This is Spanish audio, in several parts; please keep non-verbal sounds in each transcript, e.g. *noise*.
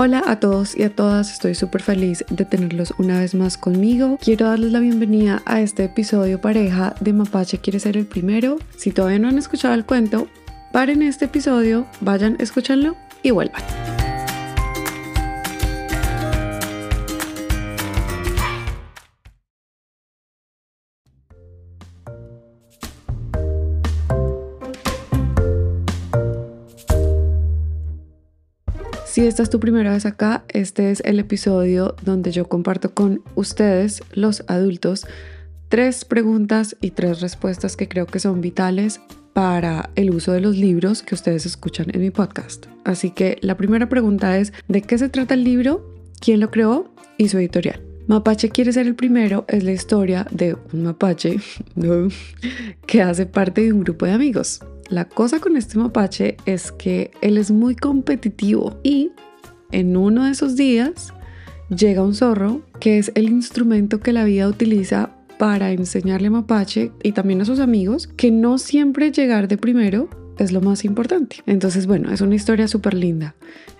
Hola a todos y a todas, estoy súper feliz de tenerlos una vez más conmigo. Quiero darles la bienvenida a este episodio pareja de Mapache quiere ser el primero. Si todavía no han escuchado el cuento, paren este episodio, vayan, escúchanlo y vuelvan. Si esta es tu primera vez acá, este es el episodio donde yo comparto con ustedes, los adultos, tres preguntas y tres respuestas que creo que son vitales para el uso de los libros que ustedes escuchan en mi podcast. Así que la primera pregunta es, ¿de qué se trata el libro? ¿Quién lo creó? Y su editorial. Mapache quiere ser el primero es la historia de un mapache *laughs* que hace parte de un grupo de amigos. La cosa con este mapache es que él es muy competitivo y en uno de esos días llega un zorro que es el instrumento que la vida utiliza para enseñarle mapache y también a sus amigos que no siempre llegar de primero es lo más importante. Entonces, bueno, es una historia súper linda.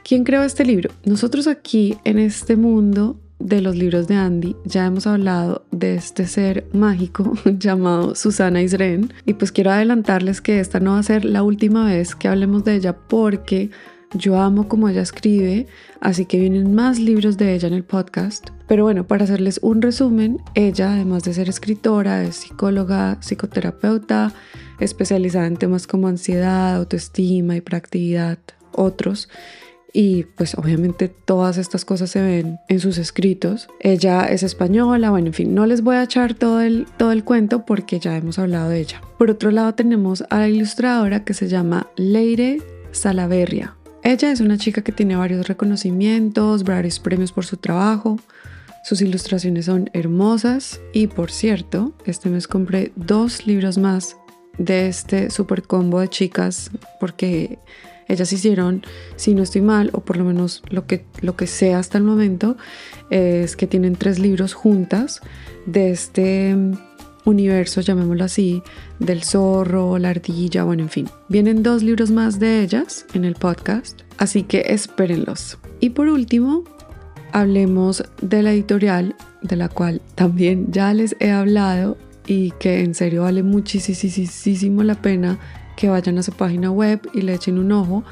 ¿Quién creó este libro? Nosotros aquí en este mundo de los libros de Andy ya hemos hablado de este ser mágico *laughs* llamado Susana Isren y pues quiero adelantarles que esta no va a ser la última vez que hablemos de ella porque yo amo como ella escribe, así que vienen más libros de ella en el podcast. Pero bueno, para hacerles un resumen, ella además de ser escritora, es psicóloga, psicoterapeuta, especializada en temas como ansiedad, autoestima, hiperactividad, otros y pues obviamente todas estas cosas se ven en sus escritos. Ella es española, bueno, en fin, no les voy a echar todo el, todo el cuento porque ya hemos hablado de ella. Por otro lado tenemos a la ilustradora que se llama Leire Salaverria. Ella es una chica que tiene varios reconocimientos, varios premios por su trabajo. Sus ilustraciones son hermosas y por cierto, este mes compré dos libros más de este super combo de chicas porque ellas hicieron, si no estoy mal, o por lo menos lo que, lo que sé hasta el momento, es que tienen tres libros juntas de este universo, llamémoslo así, del zorro, la ardilla, bueno, en fin. Vienen dos libros más de ellas en el podcast, así que espérenlos. Y por último, hablemos de la editorial, de la cual también ya les he hablado y que en serio vale muchísimo la pena que vayan a su página web y le echen un ojo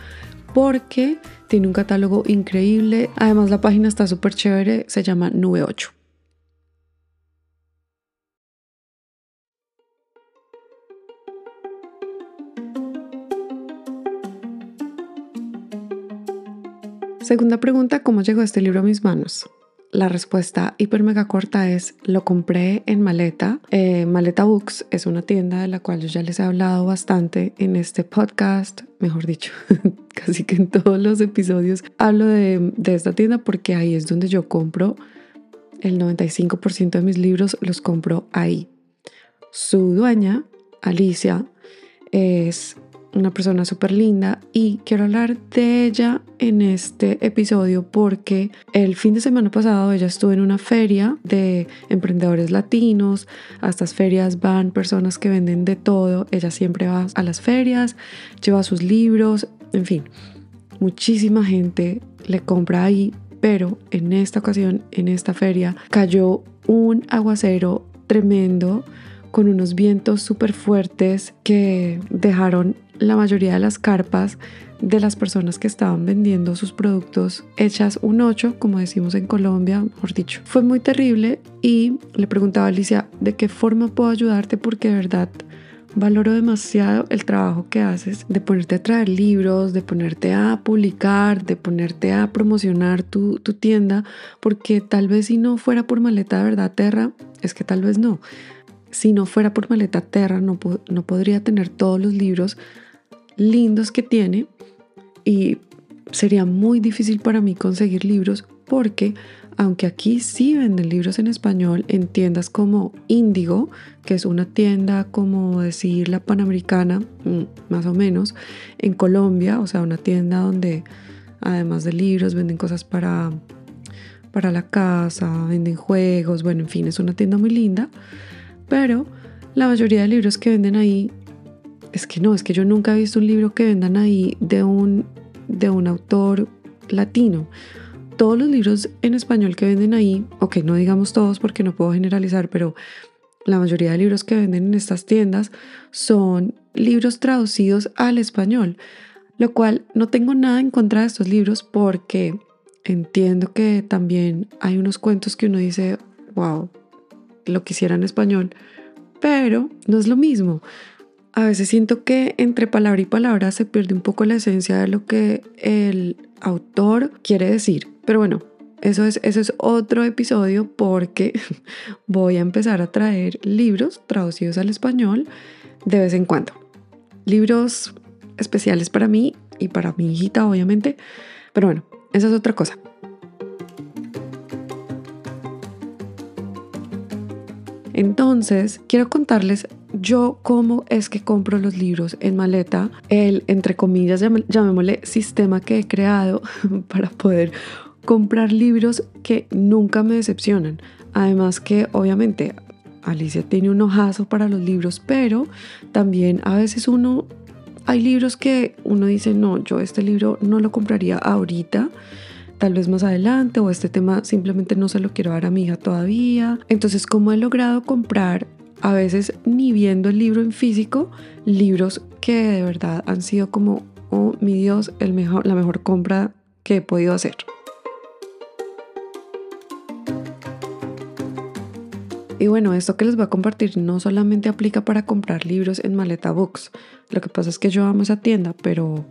porque tiene un catálogo increíble. Además la página está súper chévere, se llama Nube 8. Segunda pregunta, ¿cómo llegó este libro a mis manos? La respuesta hiper mega corta es lo compré en Maleta. Eh, Maleta Books es una tienda de la cual yo ya les he hablado bastante en este podcast, mejor dicho, *laughs* casi que en todos los episodios hablo de, de esta tienda porque ahí es donde yo compro el 95% de mis libros, los compro ahí. Su dueña, Alicia, es una persona súper linda y quiero hablar de ella en este episodio porque el fin de semana pasado ella estuvo en una feria de emprendedores latinos. A estas ferias van personas que venden de todo. Ella siempre va a las ferias, lleva sus libros, en fin. Muchísima gente le compra ahí, pero en esta ocasión, en esta feria, cayó un aguacero tremendo con unos vientos súper fuertes que dejaron la mayoría de las carpas de las personas que estaban vendiendo sus productos hechas un 8, como decimos en Colombia, mejor dicho. Fue muy terrible y le preguntaba a Alicia de qué forma puedo ayudarte porque de verdad valoro demasiado el trabajo que haces de ponerte a traer libros, de ponerte a publicar, de ponerte a promocionar tu, tu tienda, porque tal vez si no fuera por maleta verdad Terra, es que tal vez no. Si no fuera por maleta Terra, no, no podría tener todos los libros lindos que tiene y sería muy difícil para mí conseguir libros porque aunque aquí sí venden libros en español en tiendas como Índigo, que es una tienda como decir la Panamericana, mm, más o menos, en Colombia, o sea, una tienda donde además de libros venden cosas para, para la casa, venden juegos, bueno, en fin, es una tienda muy linda, pero la mayoría de libros que venden ahí es que no, es que yo nunca he visto un libro que vendan ahí de un, de un autor latino. todos los libros en español que venden ahí, ok, no digamos todos porque no puedo generalizar, pero la mayoría de libros que venden en estas tiendas son libros traducidos al español, lo cual no tengo nada en contra de estos libros porque entiendo que también hay unos cuentos que uno dice, wow, lo quisiera en español, pero no es lo mismo. A veces siento que entre palabra y palabra se pierde un poco la esencia de lo que el autor quiere decir. Pero bueno, eso es, es otro episodio porque *laughs* voy a empezar a traer libros traducidos al español de vez en cuando. Libros especiales para mí y para mi hijita, obviamente. Pero bueno, esa es otra cosa. Entonces, quiero contarles yo cómo es que compro los libros en maleta, el, entre comillas, llamémosle sistema que he creado *laughs* para poder comprar libros que nunca me decepcionan. Además que obviamente Alicia tiene un ojazo para los libros, pero también a veces uno, hay libros que uno dice, no, yo este libro no lo compraría ahorita tal vez más adelante o este tema simplemente no se lo quiero dar a mi hija todavía. Entonces, ¿cómo he logrado comprar a veces ni viendo el libro en físico, libros que de verdad han sido como, oh mi Dios, la mejor compra que he podido hacer? Y bueno, esto que les voy a compartir no solamente aplica para comprar libros en Maleta Books. Lo que pasa es que yo amo esa tienda, pero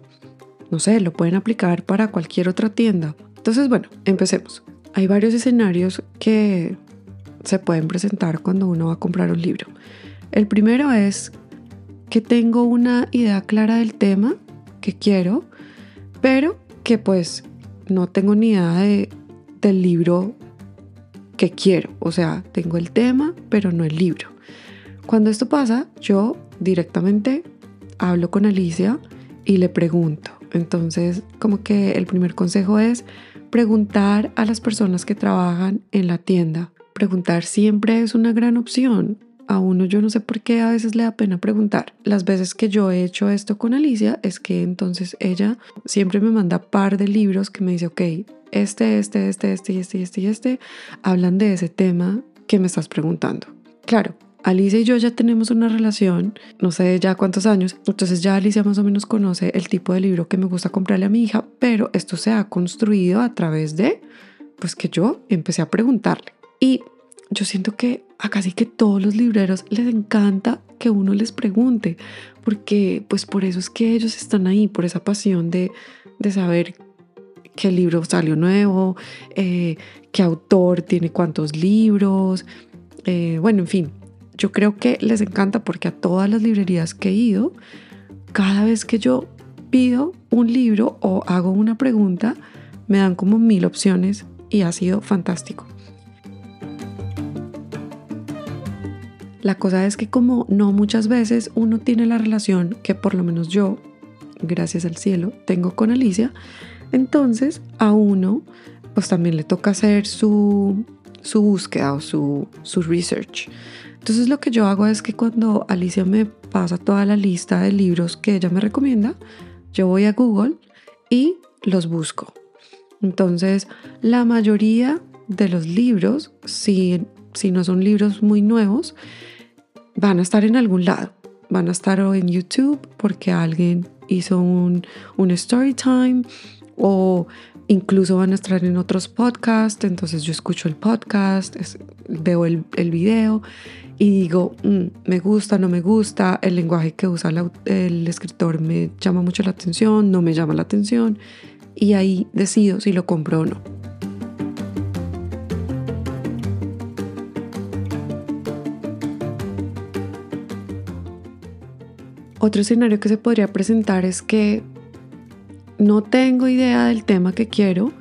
no sé, lo pueden aplicar para cualquier otra tienda. Entonces, bueno, empecemos. Hay varios escenarios que se pueden presentar cuando uno va a comprar un libro. El primero es que tengo una idea clara del tema que quiero, pero que pues no tengo ni idea del libro que quiero. O sea, tengo el tema, pero no el libro. Cuando esto pasa, yo directamente hablo con Alicia y le pregunto. Entonces, como que el primer consejo es Preguntar a las personas que trabajan en la tienda. Preguntar siempre es una gran opción. A uno yo no sé por qué a veces le da pena preguntar. Las veces que yo he hecho esto con Alicia es que entonces ella siempre me manda par de libros que me dice, ok, este, este, este, este este y este este hablan de ese tema que me estás preguntando. Claro, Alicia y yo ya tenemos una relación, no sé ya cuántos años, entonces ya Alicia más o menos conoce el tipo de libro que me gusta comprarle a mi hija, pero esto se ha construido a través de, pues que yo empecé a preguntarle. Y yo siento que a casi que todos los libreros les encanta que uno les pregunte, porque pues por eso es que ellos están ahí, por esa pasión de, de saber qué libro salió nuevo, eh, qué autor tiene cuántos libros, eh, bueno, en fin, yo creo que les encanta porque a todas las librerías que he ido, cada vez que yo pido un libro o hago una pregunta, me dan como mil opciones y ha sido fantástico. La cosa es que como no muchas veces uno tiene la relación que por lo menos yo, gracias al cielo, tengo con Alicia, entonces a uno pues también le toca hacer su, su búsqueda o su, su research. Entonces lo que yo hago es que cuando Alicia me pasa toda la lista de libros que ella me recomienda, yo voy a Google y los busco. Entonces la mayoría de los libros, si, si no son libros muy nuevos, van a estar en algún lado. Van a estar o en YouTube porque alguien hizo un, un story time o incluso van a estar en otros podcasts. Entonces yo escucho el podcast, veo el, el video y digo, mm, me gusta, no me gusta, el lenguaje que usa el escritor me llama mucho la atención, no me llama la atención, y ahí decido si lo compro o no. Otro escenario que se podría presentar es que no tengo idea del tema que quiero,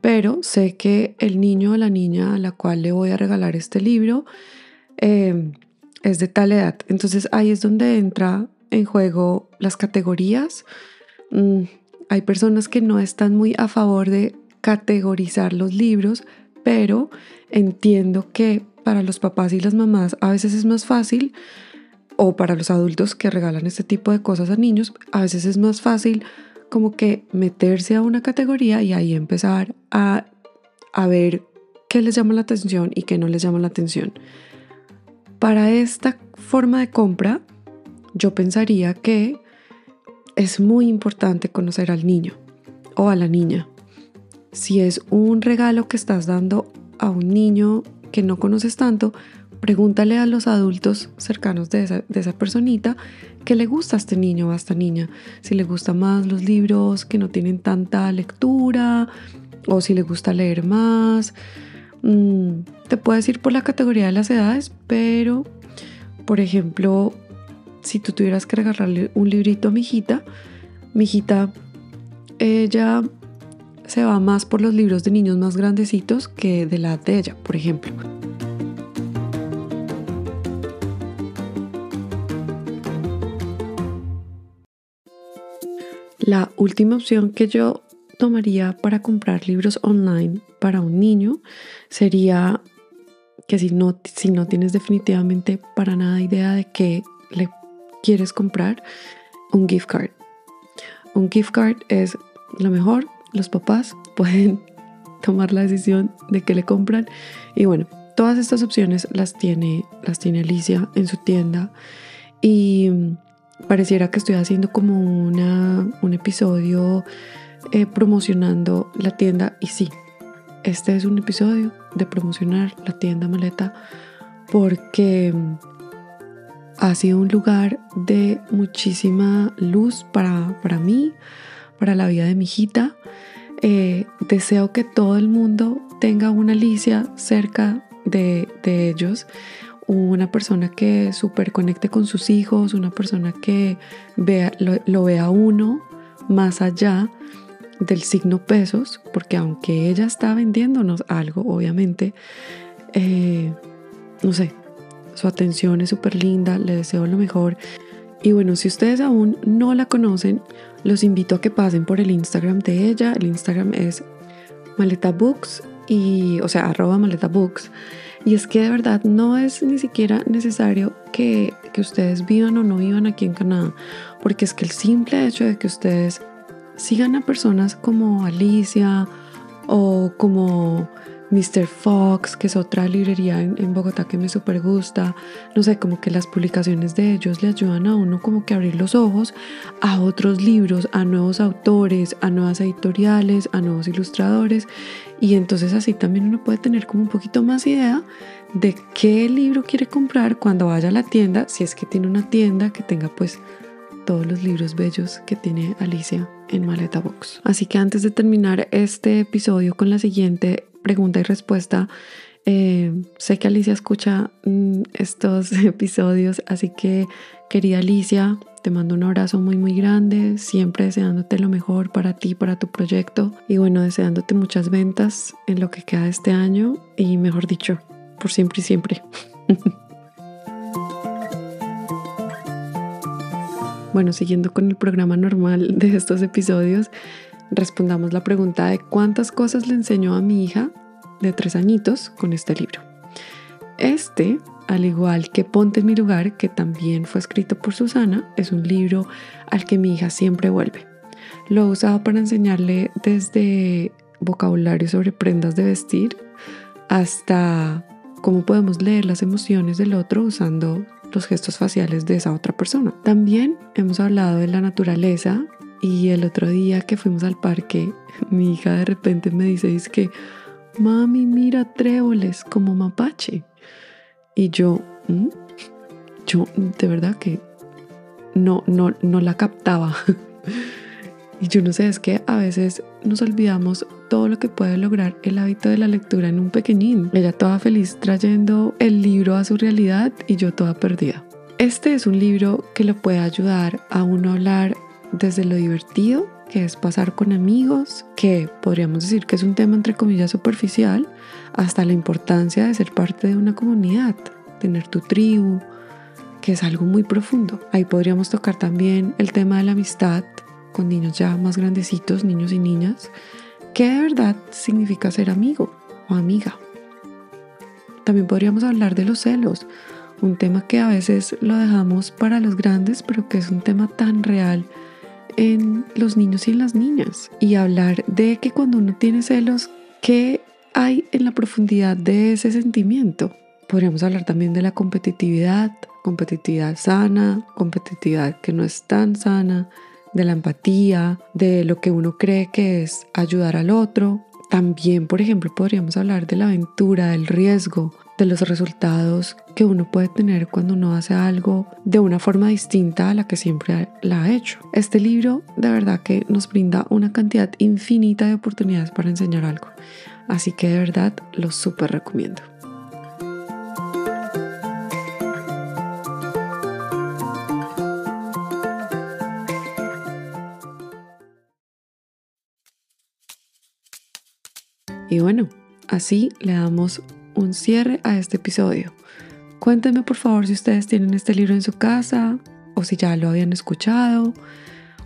pero sé que el niño o la niña a la cual le voy a regalar este libro Em, es de tal edad. Entonces ahí es donde entra en juego las categorías. Mm, hay personas que no están muy a favor de categorizar los libros, pero entiendo que para los papás y las mamás a veces es más fácil, o para los adultos que regalan este tipo de cosas a niños, a veces es más fácil como que meterse a una categoría y ahí empezar a a ver qué les llama la atención y qué no les llama la atención. Para esta forma de compra, yo pensaría que es muy importante conocer al niño o a la niña. Si es un regalo que estás dando a un niño que no conoces tanto, pregúntale a los adultos cercanos de esa, de esa personita qué le gusta a este niño o a esta niña. Si le gustan más los libros que no tienen tanta lectura o si le gusta leer más. Mm, te puedes ir por la categoría de las edades, pero por ejemplo, si tú tuvieras que regalarle un librito a mi hijita, mi hijita, ella se va más por los libros de niños más grandecitos que de la de ella, por ejemplo. La última opción que yo tomaría para comprar libros online para un niño sería que si no, si no tienes definitivamente para nada idea de qué le quieres comprar, un gift card. Un gift card es lo mejor, los papás *laughs* pueden tomar la decisión de qué le compran y bueno, todas estas opciones las tiene, las tiene Alicia en su tienda y pareciera que estoy haciendo como una, un episodio eh, promocionando la tienda y sí, este es un episodio de promocionar la tienda maleta porque ha sido un lugar de muchísima luz para, para mí, para la vida de mi hijita. Eh, deseo que todo el mundo tenga una Alicia cerca de, de ellos una persona que súper conecte con sus hijos, una persona que vea, lo, vea uno más allá del signo pesos, porque aunque ella está vendiéndonos algo, obviamente, eh, no sé, su atención es súper linda, le deseo lo mejor. Y bueno, si ustedes aún no la conocen, los invito a que pasen por el Instagram de ella. El Instagram es maletabooks y, o sea, arroba maletabooks. Y es que de verdad no es ni siquiera necesario que, que ustedes vivan o no vivan aquí en Canadá, porque es que el simple hecho de que ustedes sigan a personas como Alicia o como Mr. Fox, que es otra librería en, Bogotá que me súper gusta. No sé, como que las publicaciones de ellos le ayudan a uno como que abrir los ojos a otros libros, a nuevos autores, a nuevas editoriales, a nuevos ilustradores. Y entonces así también uno puede tener como un poquito más idea de qué libro quiere comprar cuando vaya a la tienda, si es que tiene una tienda que tenga pues todos los libros bellos que tiene Alicia en Maleta Box. Así que antes de terminar este episodio con la siguiente pregunta y respuesta. Eh, sé que Alicia escucha mm, estos *laughs* episodios, así que querida Alicia, te mando un abrazo muy muy grande, siempre deseándote lo mejor para ti, para tu proyecto y bueno, deseándote muchas ventas en lo que queda de este año y mejor dicho, por siempre y siempre. *laughs* bueno, siguiendo con el programa normal de estos episodios, respondamos la pregunta de cuántas cosas le enseñó a mi hija de tres añitos con este libro. Este, al igual que Ponte en mi lugar, que también fue escrito por Susana, es un libro al que mi hija siempre vuelve. Lo he usado para enseñarle desde vocabulario sobre prendas de vestir hasta cómo podemos leer las emociones del otro usando los gestos faciales de esa otra persona. También hemos hablado de la naturaleza y el otro día que fuimos al parque, mi hija de repente me dice, es que, mami, mira tréboles como mapache. Y yo, ¿Mm? yo de verdad que no, no, no la captaba. *laughs* y yo no sé, es que a veces nos olvidamos todo lo que puede lograr el hábito de la lectura en un pequeñín. Ella toda feliz trayendo el libro a su realidad y yo toda perdida. Este es un libro que lo puede ayudar a uno hablar desde lo divertido, que es pasar con amigos, que podríamos decir que es un tema entre comillas superficial, hasta la importancia de ser parte de una comunidad, tener tu tribu, que es algo muy profundo. Ahí podríamos tocar también el tema de la amistad con niños ya más grandecitos, niños y niñas, qué de verdad significa ser amigo o amiga. También podríamos hablar de los celos, un tema que a veces lo dejamos para los grandes, pero que es un tema tan real en los niños y en las niñas y hablar de que cuando uno tiene celos, ¿qué hay en la profundidad de ese sentimiento. Podríamos hablar también de la competitividad, competitividad sana, competitividad que no es tan sana, de la empatía, de lo que uno cree que es ayudar al otro. También, por ejemplo, podríamos hablar de la aventura, del riesgo, de los resultados que uno puede tener cuando uno hace algo de una forma distinta a la que siempre la ha hecho. Este libro de verdad que nos brinda una cantidad infinita de oportunidades para enseñar algo. Así que de verdad lo súper recomiendo. Y bueno, así le damos un cierre a este episodio. Cuéntenme por favor si ustedes tienen este libro en su casa o si ya lo habían escuchado.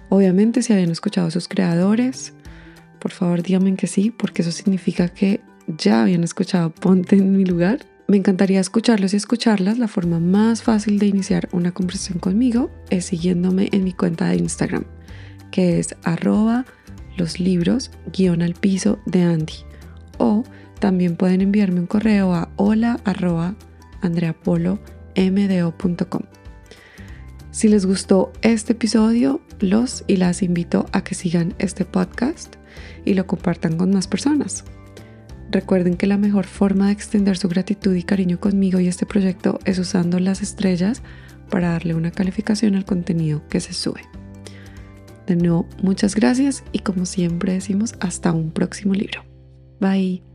Obviamente si habían escuchado a sus creadores, por favor díganme que sí, porque eso significa que ya habían escuchado Ponte en mi lugar. Me encantaría escucharlos y escucharlas. La forma más fácil de iniciar una conversación conmigo es siguiéndome en mi cuenta de Instagram, que es arroba los libros guion al piso de Andy. O también pueden enviarme un correo a hola.andreapolomdo.com. Si les gustó este episodio, los y las invito a que sigan este podcast y lo compartan con más personas. Recuerden que la mejor forma de extender su gratitud y cariño conmigo y este proyecto es usando las estrellas para darle una calificación al contenido que se sube. De nuevo, muchas gracias y como siempre decimos, hasta un próximo libro. Bye.